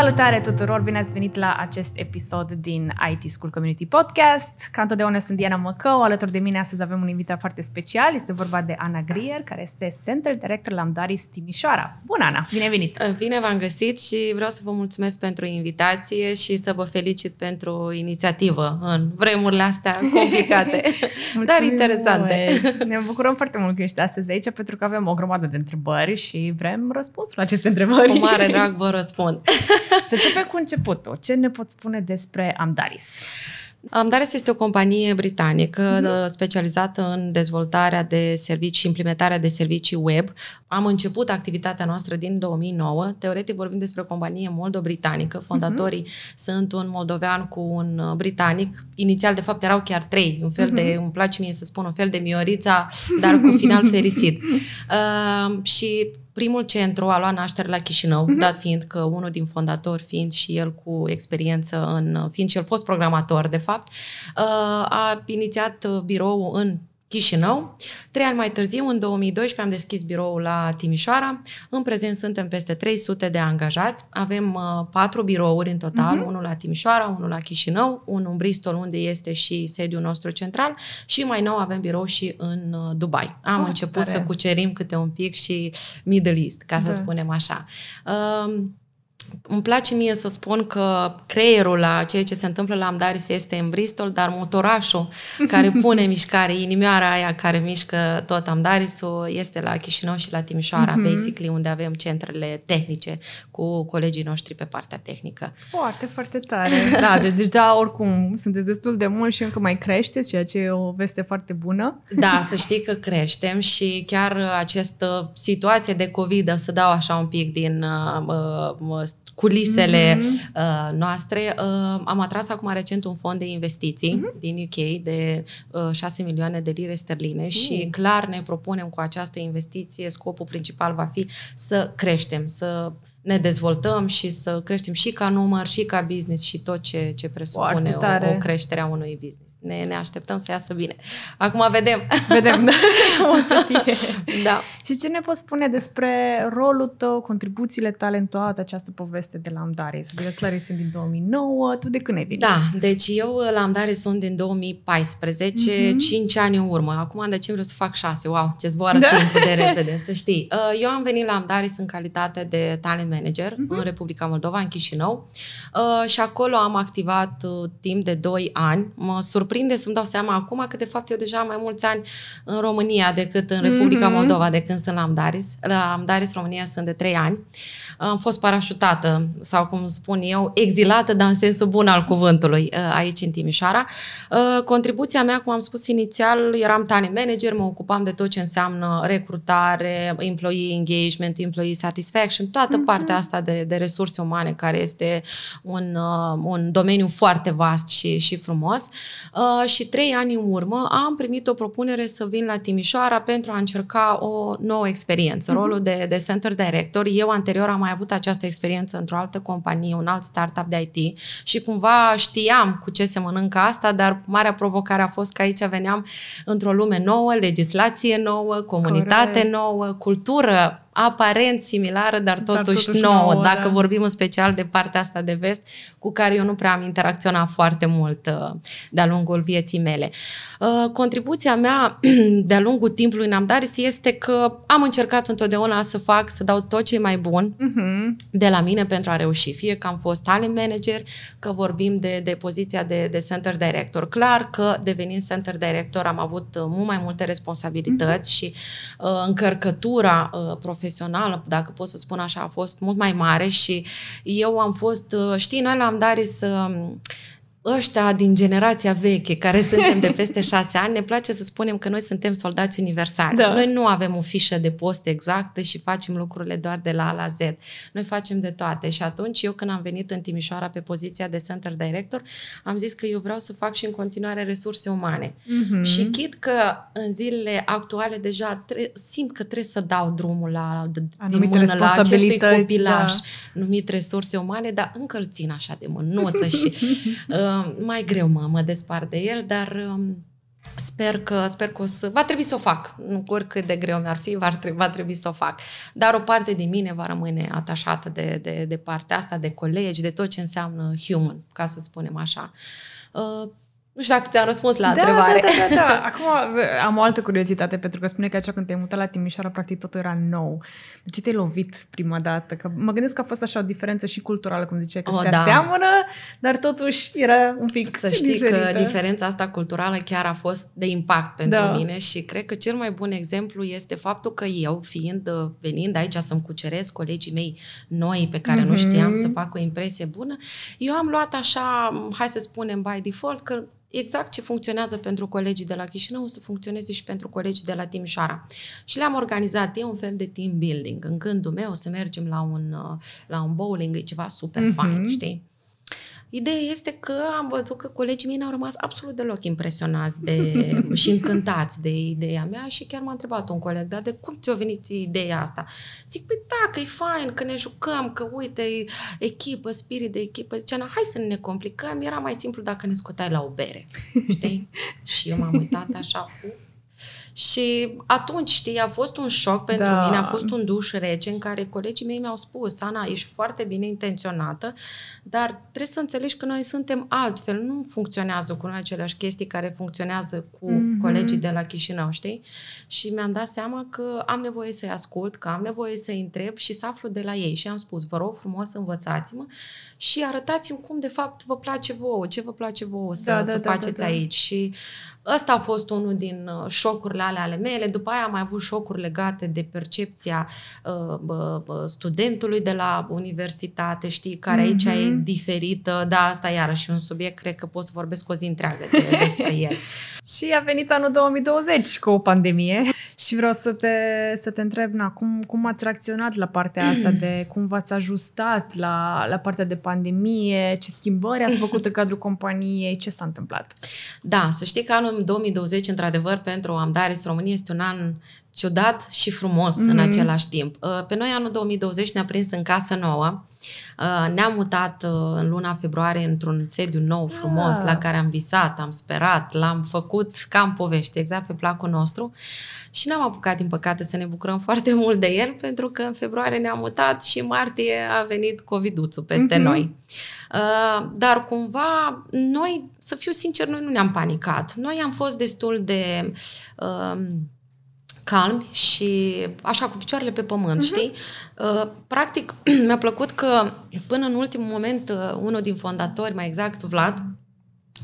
Salutare tuturor! Bine ați venit la acest episod din IT School Community Podcast. Ca întotdeauna sunt Diana Măcău. Alături de mine astăzi avem un invitat foarte special. Este vorba de Ana Grier, care este Center Director la Amdaris Timișoara. Bună, Ana! Bine venit! Uh, bine v-am găsit și vreau să vă mulțumesc pentru invitație și să vă felicit pentru inițiativă în vremurile astea complicate, dar interesante. Noi. Ne bucurăm foarte mult că ești astăzi aici pentru că avem o grămadă de întrebări și vrem răspunsul la aceste întrebări. Cu mare drag vă răspund. Să începem cu începutul. Ce ne poți spune despre Amdaris? Amdaris este o companie britanică mm-hmm. specializată în dezvoltarea de servicii și implementarea de servicii web. Am început activitatea noastră din 2009. Teoretic vorbim despre o companie moldo-britanică. Fondatorii mm-hmm. sunt un moldovean cu un britanic. Inițial, de fapt, erau chiar trei. Un fel mm-hmm. de, mhm. îmi place mie să spun, un fel de Miorița, dar cu final fericit. Uh, și primul centru a luat naștere la Chișinău, uh-huh. dat fiind că unul din fondatori, fiind și el cu experiență în, fiind și el fost programator, de fapt, uh, a inițiat birou în Chișinău. Trei ani mai târziu, în 2012, am deschis biroul la Timișoara. În prezent suntem peste 300 de angajați. Avem uh, patru birouri în total, uh-huh. unul la Timișoara, unul la Chișinău, unul în Bristol, unde este și sediul nostru central și mai nou avem birou și în uh, Dubai. Am oh, început stare. să cucerim câte un pic și Middle East, ca da. să spunem așa. Uh, îmi place mie să spun că creierul la ceea ce se întâmplă la Amdaris este în Bristol, dar motorașul care pune mișcare, inimioara aia care mișcă tot Amdarisul este la Chișinău și la Timișoara, mm-hmm. basically, unde avem centrele tehnice cu colegii noștri pe partea tehnică. Foarte, foarte tare. Da, deci, deci da, oricum, sunteți destul de mult și încă mai creșteți, ceea ce e o veste foarte bună. Da, să știi că creștem și chiar această situație de COVID, să dau așa un pic din uh, uh, culisele mm-hmm. uh, noastre. Uh, am atras acum recent un fond de investiții mm-hmm. din UK de uh, 6 milioane de lire sterline mm. și clar ne propunem cu această investiție, scopul principal va fi să creștem, să ne dezvoltăm și să creștem și ca număr, și ca business și tot ce, ce presupune o, o creștere a unui business ne, ne așteptăm să iasă bine. Acum vedem. Vedem, da. o să fie. Da. Și ce ne poți spune despre rolul tău, contribuțiile tale în toată această poveste de la Amdare? Să adică clar sunt din 2009, tu de când ai venit? Da, deci eu la Amdare sunt din 2014, mm-hmm. 5 ani în urmă. Acum în decembrie o să fac 6. Wow, ce zboară da. timpul de repede, să știi. Uh, eu am venit la Amdare în calitate de talent manager mm-hmm. în Republica Moldova, în Chișinău uh, și acolo am activat uh, timp de 2 ani. Mă surprinde să-mi dau seama acum că, de fapt, eu deja am mai mulți ani în România decât în Republica mm-hmm. Moldova, de când sunt la Amdaris. La Amdaris, România, sunt de trei ani. Am fost parașutată, sau cum spun eu, exilată, dar în sensul bun al cuvântului, uh, aici în Timișoara. Uh, contribuția mea, cum am spus inițial, eram talent manager, mă ocupam de tot ce înseamnă recrutare, employee engagement, employee satisfaction, toată mm-hmm. partea asta de, de resurse umane, care este un, uh, un domeniu foarte vast și, și frumos. Uh, și trei ani în urmă am primit o propunere să vin la Timișoara pentru a încerca o nouă experiență, mm-hmm. rolul de, de center director. Eu anterior am mai avut această experiență într-o altă companie, un alt startup de IT și cumva știam cu ce se mănâncă asta, dar marea provocare a fost că aici veneam într-o lume nouă, legislație nouă, comunitate Corect. nouă, cultură aparent similară, dar totuși, dar totuși nouă, nouă dacă da. vorbim în special de partea asta de vest, cu care eu nu prea am interacționat foarte mult uh, de-a lungul vieții mele. Uh, contribuția mea de-a lungul timpului în Amdaris este că am încercat întotdeauna să fac, să dau tot ce e mai bun uh-huh. de la mine pentru a reuși. Fie că am fost talent manager, că vorbim de, de poziția de, de center director. Clar că devenind center director am avut uh, mult mai multe responsabilități uh-huh. și uh, încărcătura uh, profesională profesională, dacă pot să spun așa, a fost mult mai mare și eu am fost, uh, știi, noi la Amdaris să ăștia din generația veche, care suntem de peste șase ani, ne place să spunem că noi suntem soldați universali. Da. Noi nu avem o fișă de post exactă și facem lucrurile doar de la A la Z. Noi facem de toate. Și atunci, eu când am venit în Timișoara pe poziția de center director, am zis că eu vreau să fac și în continuare resurse umane. Mm-hmm. Și chit că în zilele actuale deja tre- simt că trebuie să dau drumul la, din mână la acestui copilaș da. numit resurse umane, dar încă îl țin așa de mânuță și uh, mai greu mă, mă despart de el, dar um, Sper că, sper că o să... Va trebui să o fac. Nu oricât de greu mi-ar fi, va trebui, va trebui să o fac. Dar o parte din mine va rămâne atașată de, de, de partea asta, de colegi, de tot ce înseamnă human, ca să spunem așa. Uh, nu știu dacă ți-am răspuns la da, întrebare. Da, da, da, da. Acum am o altă curiozitate, pentru că spune că atunci când te-ai mutat la Timișoara, practic totul era nou. De ce te-ai lovit prima dată? Că mă gândesc că a fost așa o diferență și culturală, cum ziceai, că oh, se da. aseamănă, dar totuși era un pic Să știi diferită. că diferența asta culturală chiar a fost de impact pentru da. mine și cred că cel mai bun exemplu este faptul că eu, fiind, venind aici să-mi cuceresc colegii mei noi pe care mm-hmm. nu știam să fac o impresie bună, eu am luat așa, hai să spunem by default, că exact ce funcționează pentru colegii de la Chișinău, o să funcționeze și pentru colegii de la Timișoara. Și le-am organizat eu un fel de team building. În gândul meu să mergem la un, la un bowling, e ceva super mm-hmm. fain, știi? Ideea este că am văzut că colegii mei n-au rămas absolut deloc impresionați de, și încântați de ideea mea și chiar m-a întrebat un coleg, dar de cum ți-a venit ideea asta? Zic, păi da, că e fain, că ne jucăm, că uite, echipă, spirit de echipă. Zicea, hai să ne complicăm, era mai simplu dacă ne scoteai la o bere, știi? și eu m-am uitat așa, ups, și atunci, știi, a fost un șoc pentru da. mine, a fost un duș rece în care colegii mei mi-au spus, Ana, ești foarte bine intenționată, dar trebuie să înțelegi că noi suntem altfel, nu funcționează cu noi aceleași chestii care funcționează cu mm-hmm. Colegii de la Chișinău, știi? Și mi-am dat seama că am nevoie să-i ascult, că am nevoie să-i întreb și să aflu de la ei. Și am spus, vă rog frumos, învățați-mă și arătați-mi cum de fapt vă place vouă, ce vă place vouă să, da, să da, da faceți da, da, da. aici. Și ăsta a fost unul din uh, șocurile ale ale mele. După aia am mai avut șocuri legate de percepția uh, uh, studentului de la universitate, știi, care aici mm-hmm. e diferită. Da, asta iarăși un subiect, cred că pot să vorbesc o zi întreagă de, despre el. și a venit anul 2020 cu o pandemie și vreau să te, să te întreb, na, cum, cum ați reacționat la partea asta de cum v-ați ajustat la, la partea de pandemie, ce schimbări ați făcut în cadrul companiei, ce s-a întâmplat? Da, să știi că anul 2020, într-adevăr, pentru Amdaris România este un an ciudat și frumos mm-hmm. în același timp. Uh, pe noi anul 2020 ne-a prins în casă nouă. Uh, ne-am mutat uh, în luna februarie într-un sediu nou, frumos, ah. la care am visat, am sperat, l-am făcut cam povești, exact pe placul nostru. Și n-am apucat, din păcate, să ne bucurăm foarte mult de el, pentru că în februarie ne-am mutat și martie a venit COVID-uțul peste mm-hmm. noi. Dar cumva, noi, să fiu sincer, noi nu ne-am panicat. Noi am fost destul de... Uh, calmi și așa cu picioarele pe pământ, uh-huh. știi? Uh, practic, mi-a plăcut că până în ultimul moment uh, unul din fondatori, mai exact Vlad,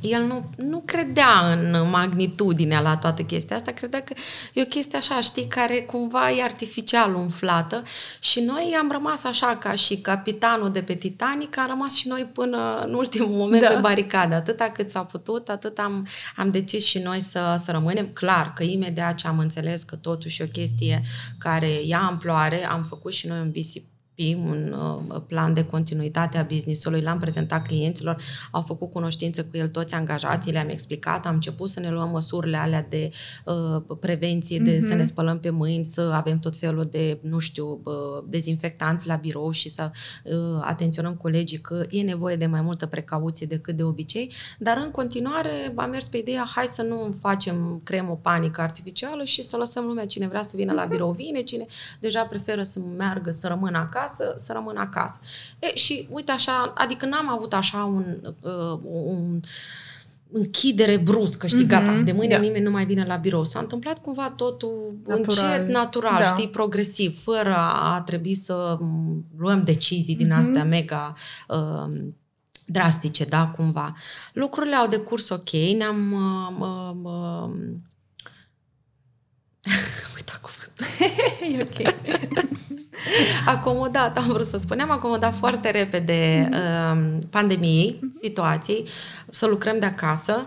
el nu, nu credea în magnitudinea la toată chestia asta, credea că e o chestie așa, știi, care cumva e artificial umflată și noi am rămas așa ca și capitanul de pe Titanic, am rămas și noi până în ultimul moment da. pe baricade, atâta cât s-a putut, atât am, am decis și noi să, să rămânem. Clar că imediat ce am înțeles că totuși e o chestie care ia amploare, am făcut și noi un BCP un uh, plan de continuitate a business-ului, l-am prezentat clienților, au făcut cunoștință cu el toți angajații, le-am explicat, am început să ne luăm măsurile alea de uh, prevenție, de mm-hmm. să ne mhm. spălăm pe mâini, să avem tot felul de, nu știu, uh, dezinfectanți la birou și să uh, atenționăm colegii că e nevoie de mai multă precauție decât de obicei, dar în continuare am mers pe ideea, hai să nu facem, creăm o panică artificială și să lăsăm lumea, cine vrea să vină la birou, vine, cine deja preferă să meargă, să rămână acasă, acasă, să rămân acasă. E, și uite așa, adică n-am avut așa un, uh, un închidere bruscă, știi, mm-hmm. gata, de mâine da. nimeni nu mai vine la birou. S-a întâmplat cumva totul natural. încet, natural, da. știi, progresiv, fără a trebui să luăm decizii din mm-hmm. astea mega uh, drastice, da, cumva. Lucrurile au decurs ok, ne-am uh, uh, uh, uita cuvântul. e ok. acomodat, am vrut să spunem, acomodat foarte repede uh, pandemiei, situației, să lucrăm de acasă.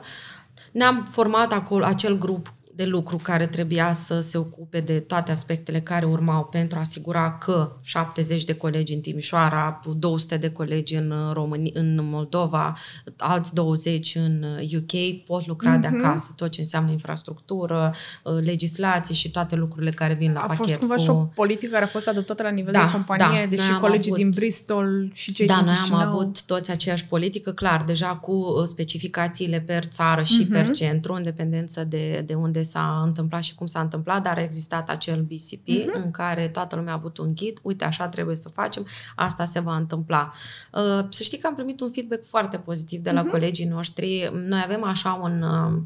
Ne-am format acolo acel grup de lucru care trebuia să se ocupe de toate aspectele care urmau pentru a asigura că 70 de colegi în Timișoara, 200 de colegi în, România, în Moldova, alți 20 în UK pot lucra mm-hmm. de mhm. acasă, tot ce înseamnă infrastructură, uh, legislație și toate lucrurile care vin la a pachet. A fost cumva cu... și o politică care a fost adoptată la nivel da, de companie, da, deși colegii avut, din Bristol și cei da, din noi Chișinău... am avut toți aceeași politică, clar, deja cu uh, specificațiile per țară și mm-hmm. per centru, în dependență de, de unde s-a întâmplat și cum s-a întâmplat, dar a existat acel BCP mm-hmm. în care toată lumea a avut un ghid, uite, așa trebuie să facem, asta se va întâmpla. Uh, să știi că am primit un feedback foarte pozitiv de la mm-hmm. colegii noștri. Noi avem așa un uh,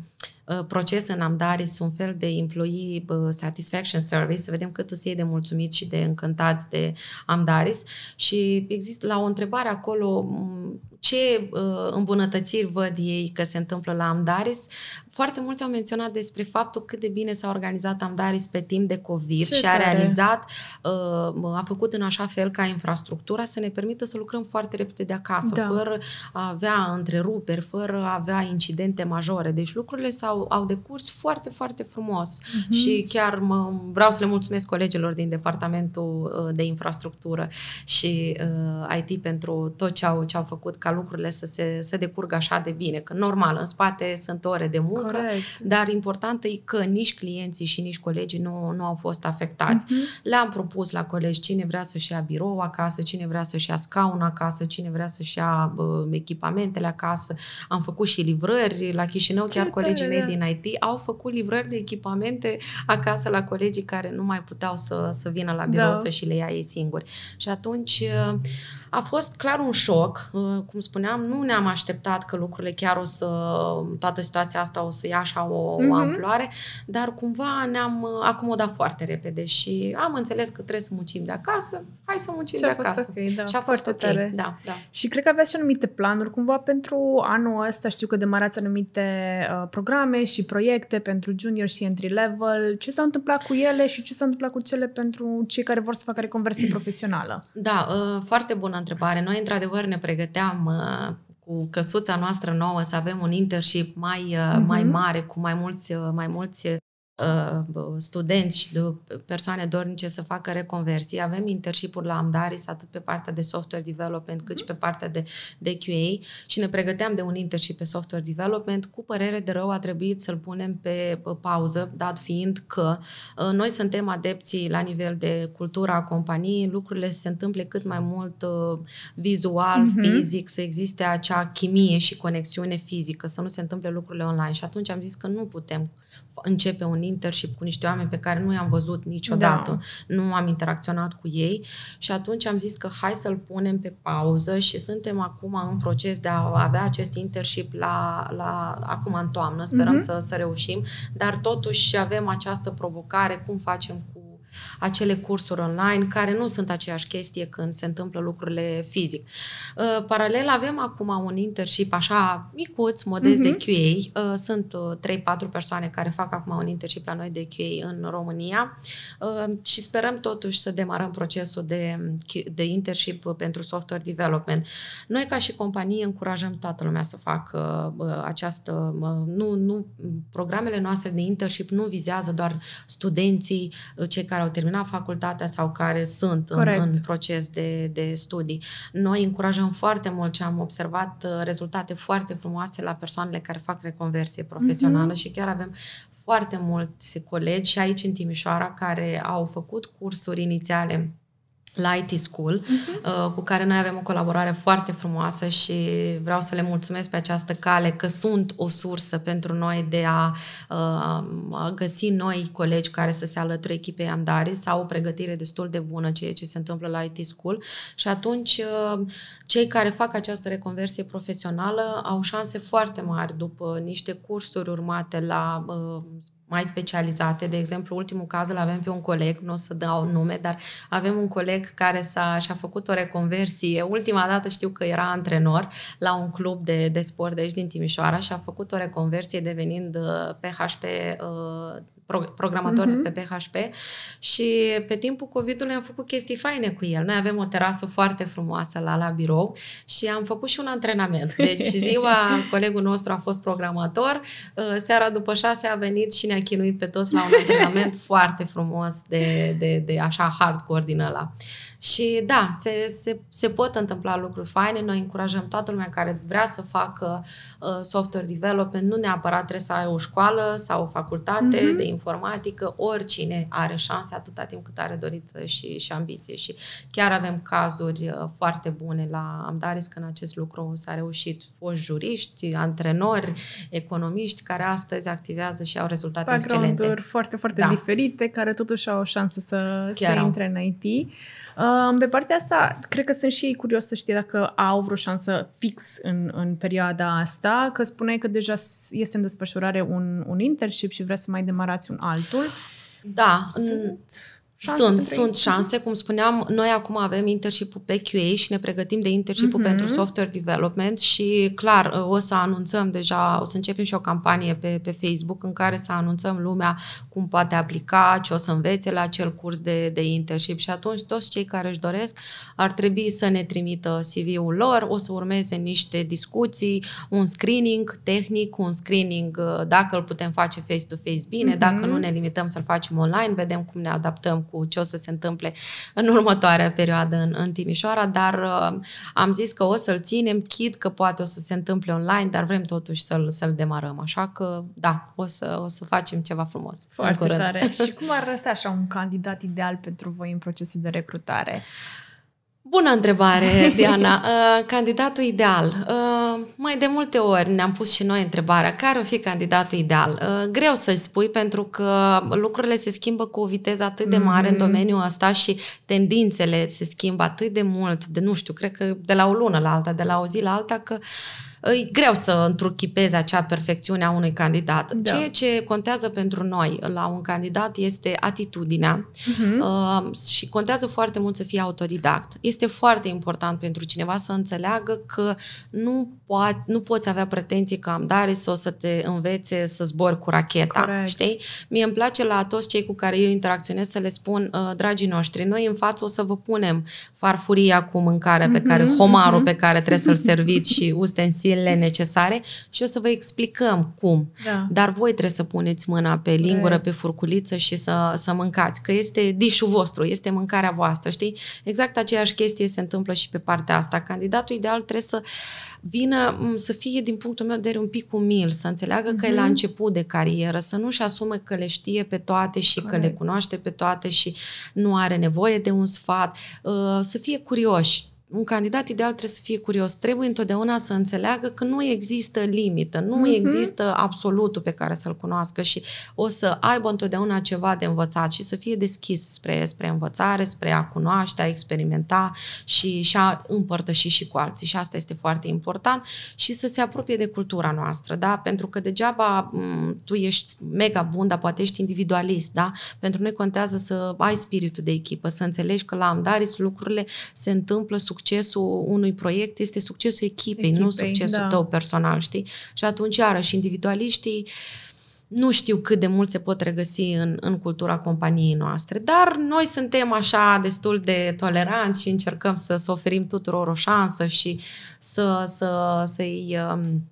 uh, proces în Amdaris, un fel de employee satisfaction survey, să vedem cât îți iei de mulțumit și de încântați de Amdaris și există la o întrebare acolo ce uh, îmbunătățiri văd ei că se întâmplă la Amdaris. Foarte mulți au menționat despre faptul cât de bine s-a organizat Amdaris pe timp de COVID ce și a realizat, uh, a făcut în așa fel ca infrastructura să ne permită să lucrăm foarte repede de acasă, da. fără a avea întreruperi, fără a avea incidente majore. Deci lucrurile s-au au decurs foarte, foarte frumos uh-huh. și chiar mă, vreau să le mulțumesc colegilor din departamentul uh, de infrastructură și uh, IT pentru tot ce au, ce au făcut ca lucrurile să se să decurgă așa de bine. Că normal, în spate sunt ore de muncă, Correct. dar important e că nici clienții și nici colegii nu, nu au fost afectați. Uh-huh. Le-am propus la colegi cine vrea să-și ia birou acasă, cine vrea să-și ia scaun acasă, cine vrea să-și ia uh, echipamentele acasă. Am făcut și livrări la Chișinău, chiar Ce colegii mei din IT au făcut livrări de echipamente acasă la colegii care nu mai puteau să, să vină la birou da. să și le ia ei singuri. Și atunci uh, a fost clar un șoc, uh, cum spuneam, nu ne-am așteptat că lucrurile chiar o să, toată situația asta o să ia așa o, mm-hmm. o mhm. amploare, dar cumva ne-am uh, acomodat foarte repede și am înțeles că trebuie să muncim de acasă, hai să muncim și de acasă. Okay, da, și a fost ok, tare. da, da. Și cred că aveți și anumite planuri cumva pentru anul ăsta, știu că demarați anumite uh, programe și proiecte pentru junior și entry level. Ce s-a întâmplat cu ele și ce s-a întâmplat cu cele pentru cei care vor să facă reconversie profesională? Da, uh, foarte bună întrebare. Noi, într-adevăr, ne pregăteam uh, cu căsuța noastră nouă să avem un internship mai, uh-huh. mai mare, cu mai mulți, uh, mai mulți Uh, studenți și de persoane dornice să facă reconversie. Avem internship la Amdaris, atât pe partea de software development, cât și pe partea de, de QA și ne pregăteam de un internship pe software development. Cu părere de rău a trebuit să-l punem pe pauză, dat fiind că uh, noi suntem adepții la nivel de cultura companiei, lucrurile se întâmple cât mai mult uh, vizual, uh-huh. fizic, să existe acea chimie și conexiune fizică, să nu se întâmple lucrurile online. Și atunci am zis că nu putem începe un internship cu niște oameni pe care nu i-am văzut niciodată, da. nu am interacționat cu ei și atunci am zis că hai să-l punem pe pauză și suntem acum în proces de a avea acest internship la, la acum în toamnă, sperăm uh-huh. să, să reușim, dar totuși avem această provocare, cum facem cu acele cursuri online, care nu sunt aceeași chestie când se întâmplă lucrurile fizic. Uh, paralel avem acum un internship așa micuț, modest uh-huh. de mhm. QA. Uh, sunt 3-4 uh, persoane care fac acum un internship la noi de QA în România și sperăm totuși să demarăm procesul de, de internship pentru software development. Noi ca și companie încurajăm toată lumea să facă această... Nu, nu, programele noastre de internship nu vizează doar studenții, cei care au terminat facultatea sau care sunt în, în proces de, de studii. Noi încurajăm foarte mult ce am observat uh, rezultate foarte frumoase la persoanele care fac reconversie profesională mm-hmm. și chiar avem foarte mulți colegi și aici în Timișoara care au făcut cursuri inițiale la IT School, uh-huh. cu care noi avem o colaborare foarte frumoasă și vreau să le mulțumesc pe această cale că sunt o sursă pentru noi de a, uh, a găsi noi colegi care să se alăture echipei Amdari sau o pregătire destul de bună ceea ce se întâmplă la IT School și atunci uh, cei care fac această reconversie profesională au șanse foarte mari după niște cursuri urmate la uh, mai specializate. De exemplu, ultimul caz îl avem pe un coleg, nu o să dau nume, dar avem un coleg care s-a, și-a făcut o reconversie. Ultima dată știu că era antrenor la un club de, de sport de aici din Timișoara și a făcut o reconversie devenind PHP uh, programator uh-huh. de pe PHP și pe timpul COVID-ului am făcut chestii faine cu el. Noi avem o terasă foarte frumoasă la la birou birou și am făcut și un antrenament. Deci ziua colegul nostru a fost programator, uh, seara după șase a venit și ne-a chinuit pe toți la un antrenament foarte frumos de, de, de așa hardcore din ăla. Și da, se, se, se pot întâmpla lucruri faine. Noi încurajăm toată lumea care vrea să facă uh, software development, nu neapărat trebuie să ai o școală sau o facultate mm-hmm. de informatică, oricine are șanse atâta timp cât are dorință și, și ambiție. Și chiar avem cazuri uh, foarte bune la Amdaris că în acest lucru s-a reușit foști juriști, antrenori, economiști care astăzi activează și au rezultate excelente. foarte, foarte da. diferite, care totuși au o șansă să, să intre în IT. Uh, pe partea asta, cred că sunt și ei curios să știe dacă au vreo șansă fix în, în perioada asta, că spuneai că deja este în desfășurare un, un internship și vrea să mai demarați un altul. Da. Sunt Șanse sunt, sunt șanse. Cum spuneam, noi acum avem internship pe QA și ne pregătim de internship uh-huh. pentru software development și clar o să anunțăm deja, o să începem și o campanie pe, pe Facebook în care să anunțăm lumea cum poate aplica, ce o să învețe la acel curs de, de internship și atunci toți cei care își doresc ar trebui să ne trimită CV-ul lor, o să urmeze niște discuții, un screening tehnic, un screening uh, dacă îl putem face face-to-face bine, uh-huh. dacă nu ne limităm să-l facem online, vedem cum ne adaptăm cu ce o să se întâmple în următoarea perioadă în, în Timișoara, dar uh, am zis că o să-l ținem, chid că poate o să se întâmple online, dar vrem totuși să-l, să-l demarăm. Așa că, da, o să, o să facem ceva frumos. Foarte tare. Și cum arăta așa un candidat ideal pentru voi în procesul de recrutare? Bună întrebare, Diana. Uh, candidatul ideal. Uh, mai de multe ori ne-am pus și noi întrebarea, care o fi candidatul ideal? Uh, greu să-i spui pentru că lucrurile se schimbă cu o viteză atât de mare mm-hmm. în domeniul ăsta și tendințele se schimbă atât de mult, de nu știu, cred că de la o lună la alta, de la o zi la alta, că e greu să întruchipezi acea perfecțiune a unui candidat. Da. Ceea ce contează pentru noi la un candidat este atitudinea uh-huh. uh, și contează foarte mult să fie autodidact. Este foarte important pentru cineva să înțeleagă că nu, poate, nu poți avea pretenții că am dare să o să te învețe să zbori cu racheta. Correct. Știi? Mie îmi place la toți cei cu care eu interacționez să le spun, uh, dragii noștri, noi în față o să vă punem farfuria cu mâncare pe care, uh-huh, homarul uh-huh. pe care trebuie să-l serviți și ustensili ustensilele necesare și o să vă explicăm cum. Da. Dar voi trebuie să puneți mâna pe lingură, pe furculiță și să, să mâncați, că este dișul vostru, este mâncarea voastră, știi? Exact aceeași chestie se întâmplă și pe partea asta. Candidatul ideal trebuie să vină, să fie din punctul meu de vedere un pic umil, să înțeleagă mm-hmm. că e la mhm. început de carieră, să nu-și asume că le știe pe toate și Corect. că le cunoaște pe toate și nu are nevoie de un sfat, uh, să fie curioși un candidat ideal trebuie să fie curios. Trebuie întotdeauna să înțeleagă că nu există limită, nu uh-huh. există absolutul pe care să-l cunoască și o să aibă întotdeauna ceva de învățat și să fie deschis spre, spre învățare, spre a cunoaște, a experimenta și, și a împărtăși și cu alții. Și asta este foarte important și să se apropie de cultura noastră, da? Pentru că degeaba m- tu ești mega bun, dar poate ești individualist, da? Pentru noi contează să ai spiritul de echipă, să înțelegi că la Amdaris lucrurile se întâmplă succes succesul unui proiect este succesul echipei, echipei nu succesul da. tău personal, știi? Și atunci, iarăși, individualiștii nu știu cât de mult se pot regăsi în, în cultura companiei noastre, dar noi suntem așa destul de toleranți și încercăm să, să oferim tuturor o șansă și să, să, să-i um,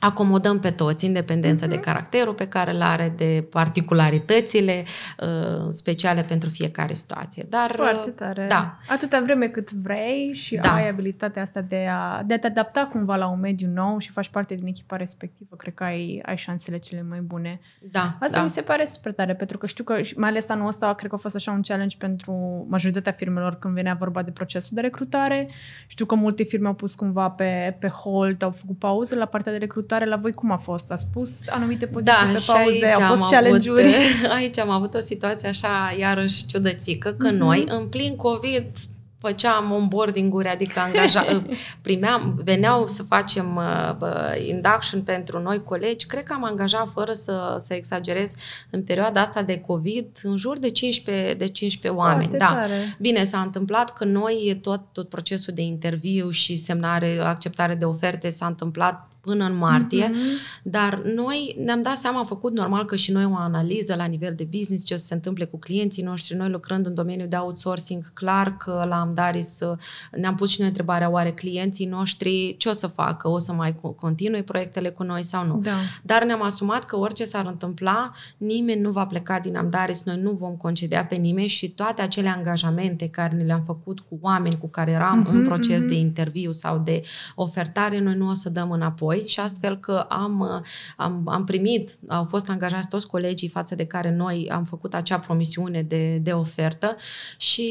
acomodăm pe toți, independența uh-huh. de mhm. caracterul pe care îl are, de particularitățile uh, speciale pentru fiecare situație. Dar, Foarte uh, tare. Da. Atâta vreme cât vrei și da. ai abilitatea asta de a, de a te adapta cumva la un mediu nou și faci parte din echipa respectivă, cred că ai, ai șansele cele mai bune. Da. Asta da. mi se pare super tare, pentru că știu că, mai ales anul ăsta, cred că a fost așa un challenge pentru majoritatea firmelor când venea vorba de procesul de recrutare. Știu că multe firme au pus cumva pe, pe hold, au făcut pauză la partea de recrutare recrutare la voi cum a fost? A spus anumite poziții da, pe pauze, au fost challenge-uri? Avut, aici am avut o situație așa, iarăși ciudățică, că mm-hmm. noi, în plin COVID, făceam onboarding-uri, adică angaja, primeam, veneau să facem uh, induction pentru noi colegi. Cred că am angajat, fără să, să exagerez, în perioada asta de COVID, în jur de 15, de 15 oameni. da. Tare. Bine, s-a întâmplat că noi, tot, tot procesul de interviu și semnare, acceptare de oferte s-a întâmplat până în martie, mm-hmm. dar noi ne-am dat seama, am făcut normal că și noi o analiză la nivel de business, ce o să se întâmple cu clienții noștri, noi lucrând în domeniul de outsourcing, clar că la Amdaris ne-am pus și noi întrebarea, oare clienții noștri ce o să facă? O să mai continue proiectele cu noi sau nu? Da. Dar ne-am asumat că orice s-ar întâmpla, nimeni nu va pleca din Amdaris, noi nu vom concedea pe nimeni și toate acele angajamente care ne le-am făcut cu oameni cu care eram mm-hmm, în proces mm-hmm. de interviu sau de ofertare, noi nu o să dăm înapoi și astfel că am, am, am primit, au fost angajați toți colegii față de care noi am făcut acea promisiune de, de ofertă și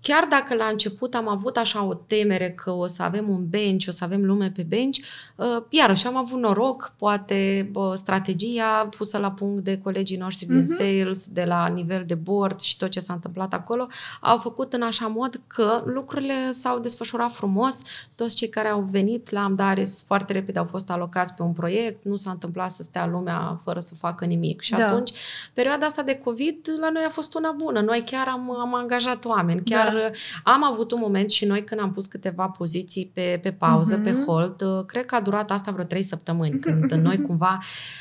Chiar dacă la început am avut așa o temere că o să avem un bench, o să avem lume pe bench, uh, iarăși am avut noroc, poate strategia pusă la punct de colegii noștri din uh-huh. sales, de la nivel de board și tot ce s-a întâmplat acolo, au făcut în așa mod că lucrurile s-au desfășurat frumos. Toți cei care au venit la Amdaris foarte repede au fost alocați pe un proiect, nu s-a întâmplat să stea lumea fără să facă nimic. Și da. atunci, perioada asta de COVID la noi a fost una bună. Noi chiar am, am angajat oameni, chiar da dar am avut un moment și noi când am pus câteva poziții pe, pe pauză, uh-huh. pe mhm. hold, uh, cred că a durat asta vreo trei săptămâni, când noi cumva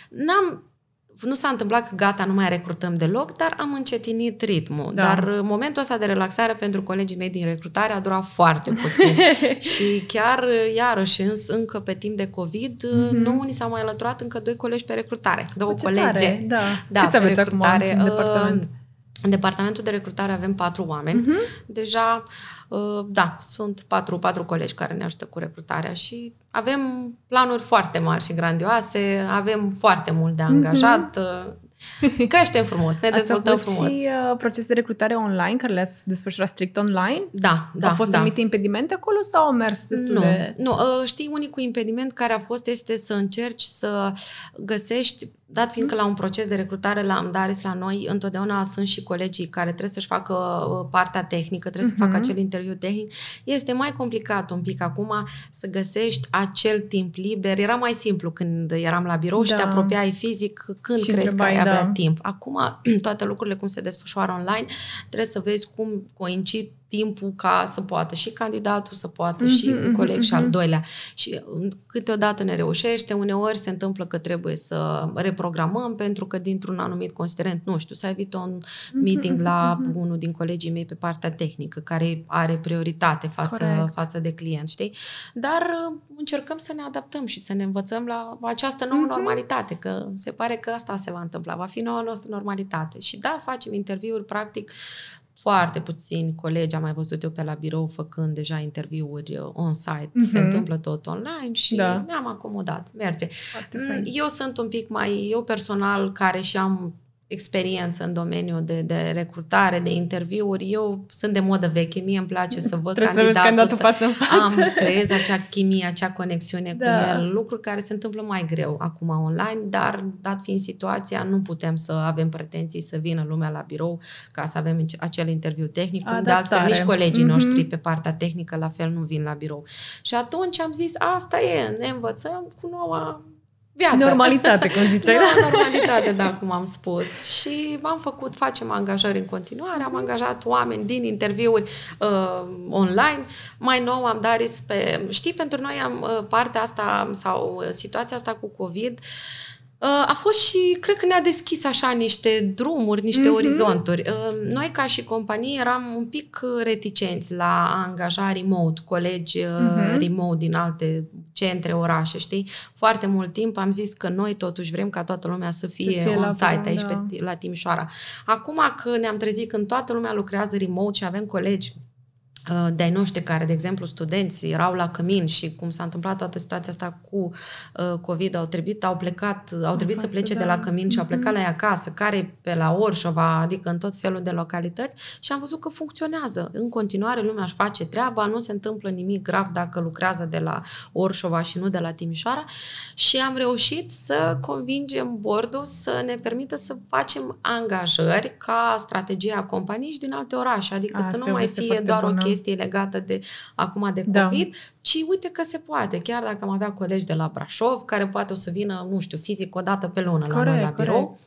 n-am nu s-a întâmplat că gata, nu mai recrutăm deloc, dar am încetinit ritmul. Da. Dar uh, momentul ăsta de relaxare pentru colegii mei din recrutare a durat foarte puțin. și chiar, uh, iarăși, încă pe timp de COVID, mm-hmm. nu ni s-au mai alăturat încă doi colegi pe recrutare. Două colege. Tare, da. da Câți aveți recrutare. acum în departament? În departamentul de recrutare avem patru oameni. Uh-huh. Deja, uh, da, sunt patru, patru colegi care ne ajută cu recrutarea și avem planuri foarte mari și grandioase, avem foarte mult de angajat. Uh-huh. Creștem frumos, ne dezvoltăm Ați frumos. și uh, proces de recrutare online, care le-ați desfășurat strict online? Da, da. Au fost da. anumite impedimente acolo sau au mers destul nu, de... Nu, uh, știi, unicul impediment care a fost este să încerci să găsești Dat fiindcă la un proces de recrutare la Amdaris, la noi, întotdeauna sunt și colegii care trebuie să-și facă uh, partea tehnică, trebuie uh-huh. să facă mhm. acel interviu tehnic, este mai complicat un pic acum să găsești acel timp liber. Era mai simplu când eram la birou da. și te da. apropiai fizic când și crezi că ai avea da. timp. Acum, toate lucrurile cum se desfășoară online, trebuie să vezi cum coincid timpul ca să poată și candidatul să poată mm-hmm, și un coleg mm-hmm. și al mhm. doilea. Și um, câteodată ne reușește, uneori se întâmplă că trebuie să reprogramăm pentru că dintr-un anumit considerent, nu știu, s-a evit un mhm, meeting la mm-hmm. unul din colegii mei pe partea tehnică, care are prioritate față, față de client, știi? Dar uh, încercăm să ne adaptăm și să ne învățăm la această nouă mm-hmm. normalitate, că se pare că asta se va întâmpla, va fi noua noastră normalitate. Și da, facem interviuri, practic, foarte puțini colegi am mai văzut eu pe la birou făcând deja interviuri uh, on-site. Mm-hmm. Se întâmplă tot online și da. ne-am acomodat. Merge. Mm, eu sunt un pic mai, eu personal care și am experiență în domeniul de, de recrutare, de interviuri. Eu sunt de modă veche, mie îmi place să văd Trebuie candidatul, să, față în față. am, creez acea chimie, acea conexiune da. cu el, lucruri care se întâmplă mai greu acum online, dar dat fiind situația, nu putem să avem pretenții să vină lumea la birou ca să avem acel interviu tehnic, Adaptare. de altfel nici colegii mm-hmm. noștri pe partea tehnică la fel nu vin la birou. Și atunci am zis, asta e, ne învățăm cu noua viață. Normalitate, cum ziceai. da, normalitate, da, cum am spus. Și am făcut, facem angajări în continuare, am angajat oameni din interviuri uh, online. Mai nou am dat pe... Știi, pentru noi am uh, partea asta sau uh, situația asta cu COVID Uh, a fost și, cred că ne-a deschis așa niște drumuri, niște mm-hmm. orizonturi. Uh, noi, ca și companie, eram un pic reticenți la a angaja remote, colegi mm-hmm. remote din alte centre, orașe, știi? Foarte mult timp am zis că noi totuși vrem ca toată lumea să fie, să fie on-site aici da. pe, la Timișoara. Acum că ne-am trezit când toată lumea lucrează remote și avem colegi Uh, de-ai noștri care, de exemplu, studenți erau la cămin și cum s-a întâmplat toată situația asta cu uh, COVID, au trebuit, au plecat, au trebuit acasă, să plece da. de la cămin și au plecat la ea acasă, care pe la Orșova, adică în tot felul de localități și am văzut că funcționează. În continuare lumea își face treaba, nu se întâmplă nimic grav dacă lucrează de la Orșova și nu de la Timișoara și am reușit să convingem bordul să ne permită să facem angajări ca strategia companiei și din alte orașe, adică Asta să nu mai fie doar o chestie chestie legată de acum de Da. COVID, ci uite că se poate. Chiar dacă am avea colegi de la Brașov, care poate o să vină, nu știu, fizic o dată pe lună la Corect, noi la birou. corect.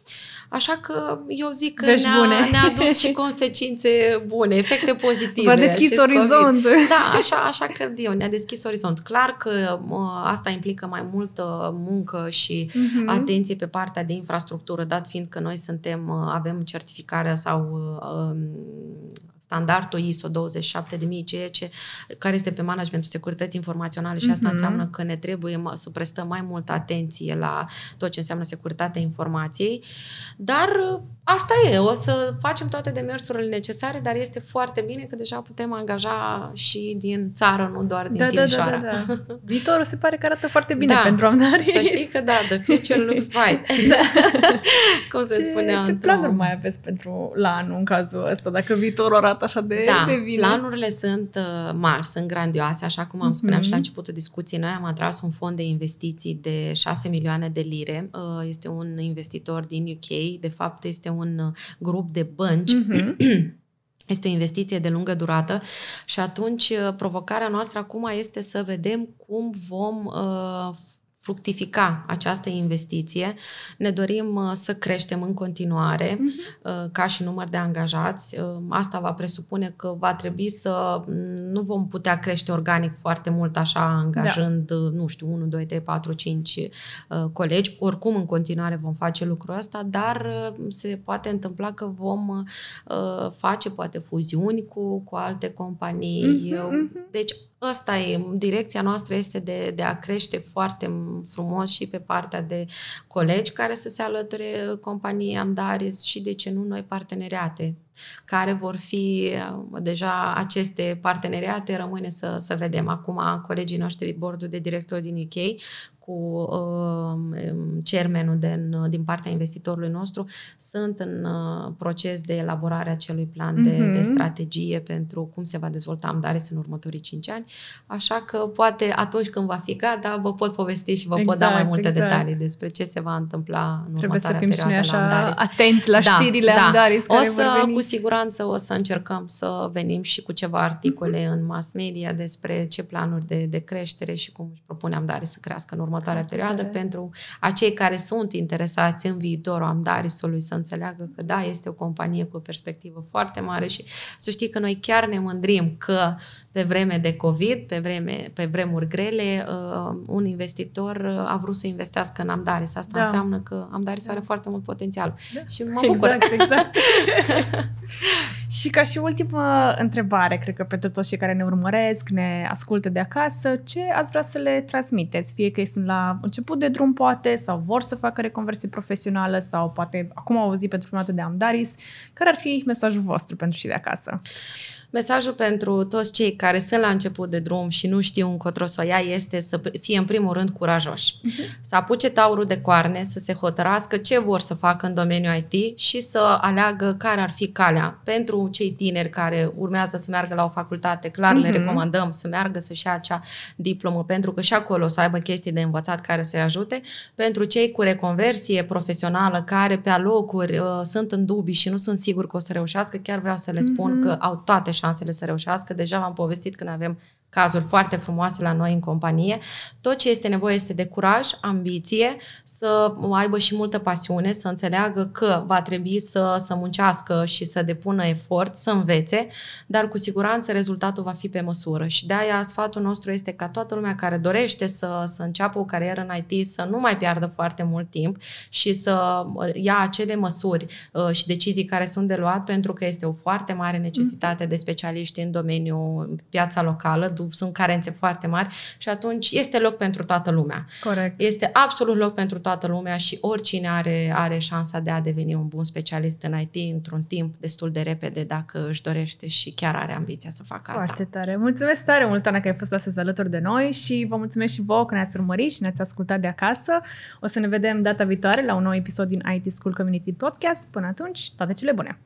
Așa că eu zic că Vești ne-a, bune. ne-a adus și consecințe bune, efecte pozitive. V-a deschis acest COVID. orizont. Da, așa, așa cred eu, ne-a deschis orizont. Clar că mă, asta implică mai multă muncă și Mhm. atenție pe partea de infrastructură, dat fiind că noi suntem, uh, avem certificarea sau uh, um, standardul ISO 27000, ceea ce, care este pe managementul securității informaționale și asta Mhm. înseamnă că ne trebuie mă- să prestăm mai multă atenție la tot ce înseamnă securitatea informației. Dar uh, asta e, o să facem toate demersurile necesare, dar este foarte bine că deja putem angaja și din țară, nu doar din Da, da, da, Timișoara. da, da. Viitorul se pare că arată foarte bine Da. pentru Amdaris. Să știi că da, the future looks bright. Cum se ce, spunea ce într-un- planuri mai aveți pentru la anul în cazul ăsta, dacă viitorul arată așa de, Da, de bine? planurile sunt uh, mari, sunt grandioase, așa cum am spuneam și la Mhm. începutul discuției, noi am atras un fond de investiții de 6 milioane de lire. Uh, Este un investitor din UK, de fapt este un uh, grup de bănci Mhm. Este o investiție de lungă durată și atunci uh, provocarea noastră acum este să vedem cum vom uh, fructifica această investiție. Ne dorim uh, să creștem în continuare Mhm. uh, ca și număr de angajați. Uh, Asta va presupune că va trebui să m, nu vom putea crește organic foarte mult așa angajând, da. nu știu, 1, 2, 3, 4, 5 uh, colegi. Oricum în continuare vom face lucrul ăsta, dar uh, se poate întâmpla că vom uh, face poate fuziuni cu, cu alte companii. Mhm, mhm. Deci ăsta e, direcția noastră este de, de a crește foarte frumos și pe partea de colegi care să se alăture companiei Amdaris și de ce nu noi parteneriate care vor fi uh, deja aceste parteneriate, rămâne să, să vedem. Acum colegii noștri, bordul de directori din UK, cu uh, chairmanul din, din partea investitorului nostru, sunt în uh, proces de elaborare a acelui plan de, Mhm. de strategie pentru cum se va dezvolta Amdaris în următorii 5 ani. Așa că poate atunci când va fi gata, vă pot povesti și vă pot da mai Exact, multe exact. detalii despre ce se va întâmpla în Trebuie să următoarea fim și noi perioadă la așa Amdaris. atenți la știrile Amdaris O care să, vor veni. cu siguranță, o să încercăm să venim și cu ceva articole în mass media despre ce planuri de, de creștere și cum își propune Amdaris să crească în următoarea Foarte perioadă tare. pentru acei care sunt interesați în viitorul Amdarisului să înțeleagă că da, este o companie cu o perspectivă foarte mare și să știi că noi chiar ne mândrim că pe vreme de COVID, pe, vreme, pe vremuri grele, uh, un investitor uh, a vrut să investească în Amdaris. Asta Da. înseamnă că Amdaris Da. are foarte mult potențial. Da. Și mă bucur. Exact, exact. și ca și ultimă întrebare, cred că pentru toți cei care ne urmăresc, ne ascultă de acasă, ce ați vrea să le transmiteți? Fie că ei sunt la început de drum, poate, sau vor să facă reconversie profesională, sau poate acum au auzit pentru prima dată de Amdaris. Care ar fi mesajul vostru pentru și de acasă? Mesajul pentru toți cei care sunt la început de drum și nu știu încotro să o ia este să fie în primul rând curajoși. Să apuce taurul de coarne, să se hotărască ce vor să facă în domeniul IT și să aleagă care ar fi calea. Pentru cei tineri care urmează să meargă la o facultate, clar le Mhm. recomandăm să meargă să-și ia acea diplomă, pentru că și acolo o să aibă chestii de învățat care să-i ajute. Pentru cei cu reconversie profesională care pe alocuri uh, sunt în dubii și nu sunt sigur că o să reușească, chiar vreau să le spun Mhm. că au toate șansele să reușească. Deja v-am povestit când avem cazuri foarte frumoase la noi în companie. Tot ce este nevoie este de curaj, ambiție, să aibă și multă pasiune, să înțeleagă că va trebui să, să muncească și să depună efort, să învețe, dar cu siguranță rezultatul va fi pe măsură. Și de aia sfatul nostru este ca toată lumea care dorește să, să înceapă o carieră în IT să nu mai piardă foarte mult timp și să ia acele măsuri uh, și decizii care sunt de luat pentru că este o foarte mare necesitate de specialiști în domeniul piața locală, du- sunt carențe foarte mari și atunci este loc pentru toată lumea. Corect. Este absolut loc pentru toată lumea și oricine are, are șansa de a deveni un bun specialist în IT într-un timp destul de repede dacă își dorește și chiar are ambiția să facă asta. Foarte tare. Mulțumesc tare mult, Ana, că ai fost astăzi alături de noi și vă mulțumesc și vouă că ne-ați urmărit și ne-ați ascultat de acasă. O să ne vedem data viitoare la un nou episod din IT School Community Podcast. Până atunci, toate cele bune!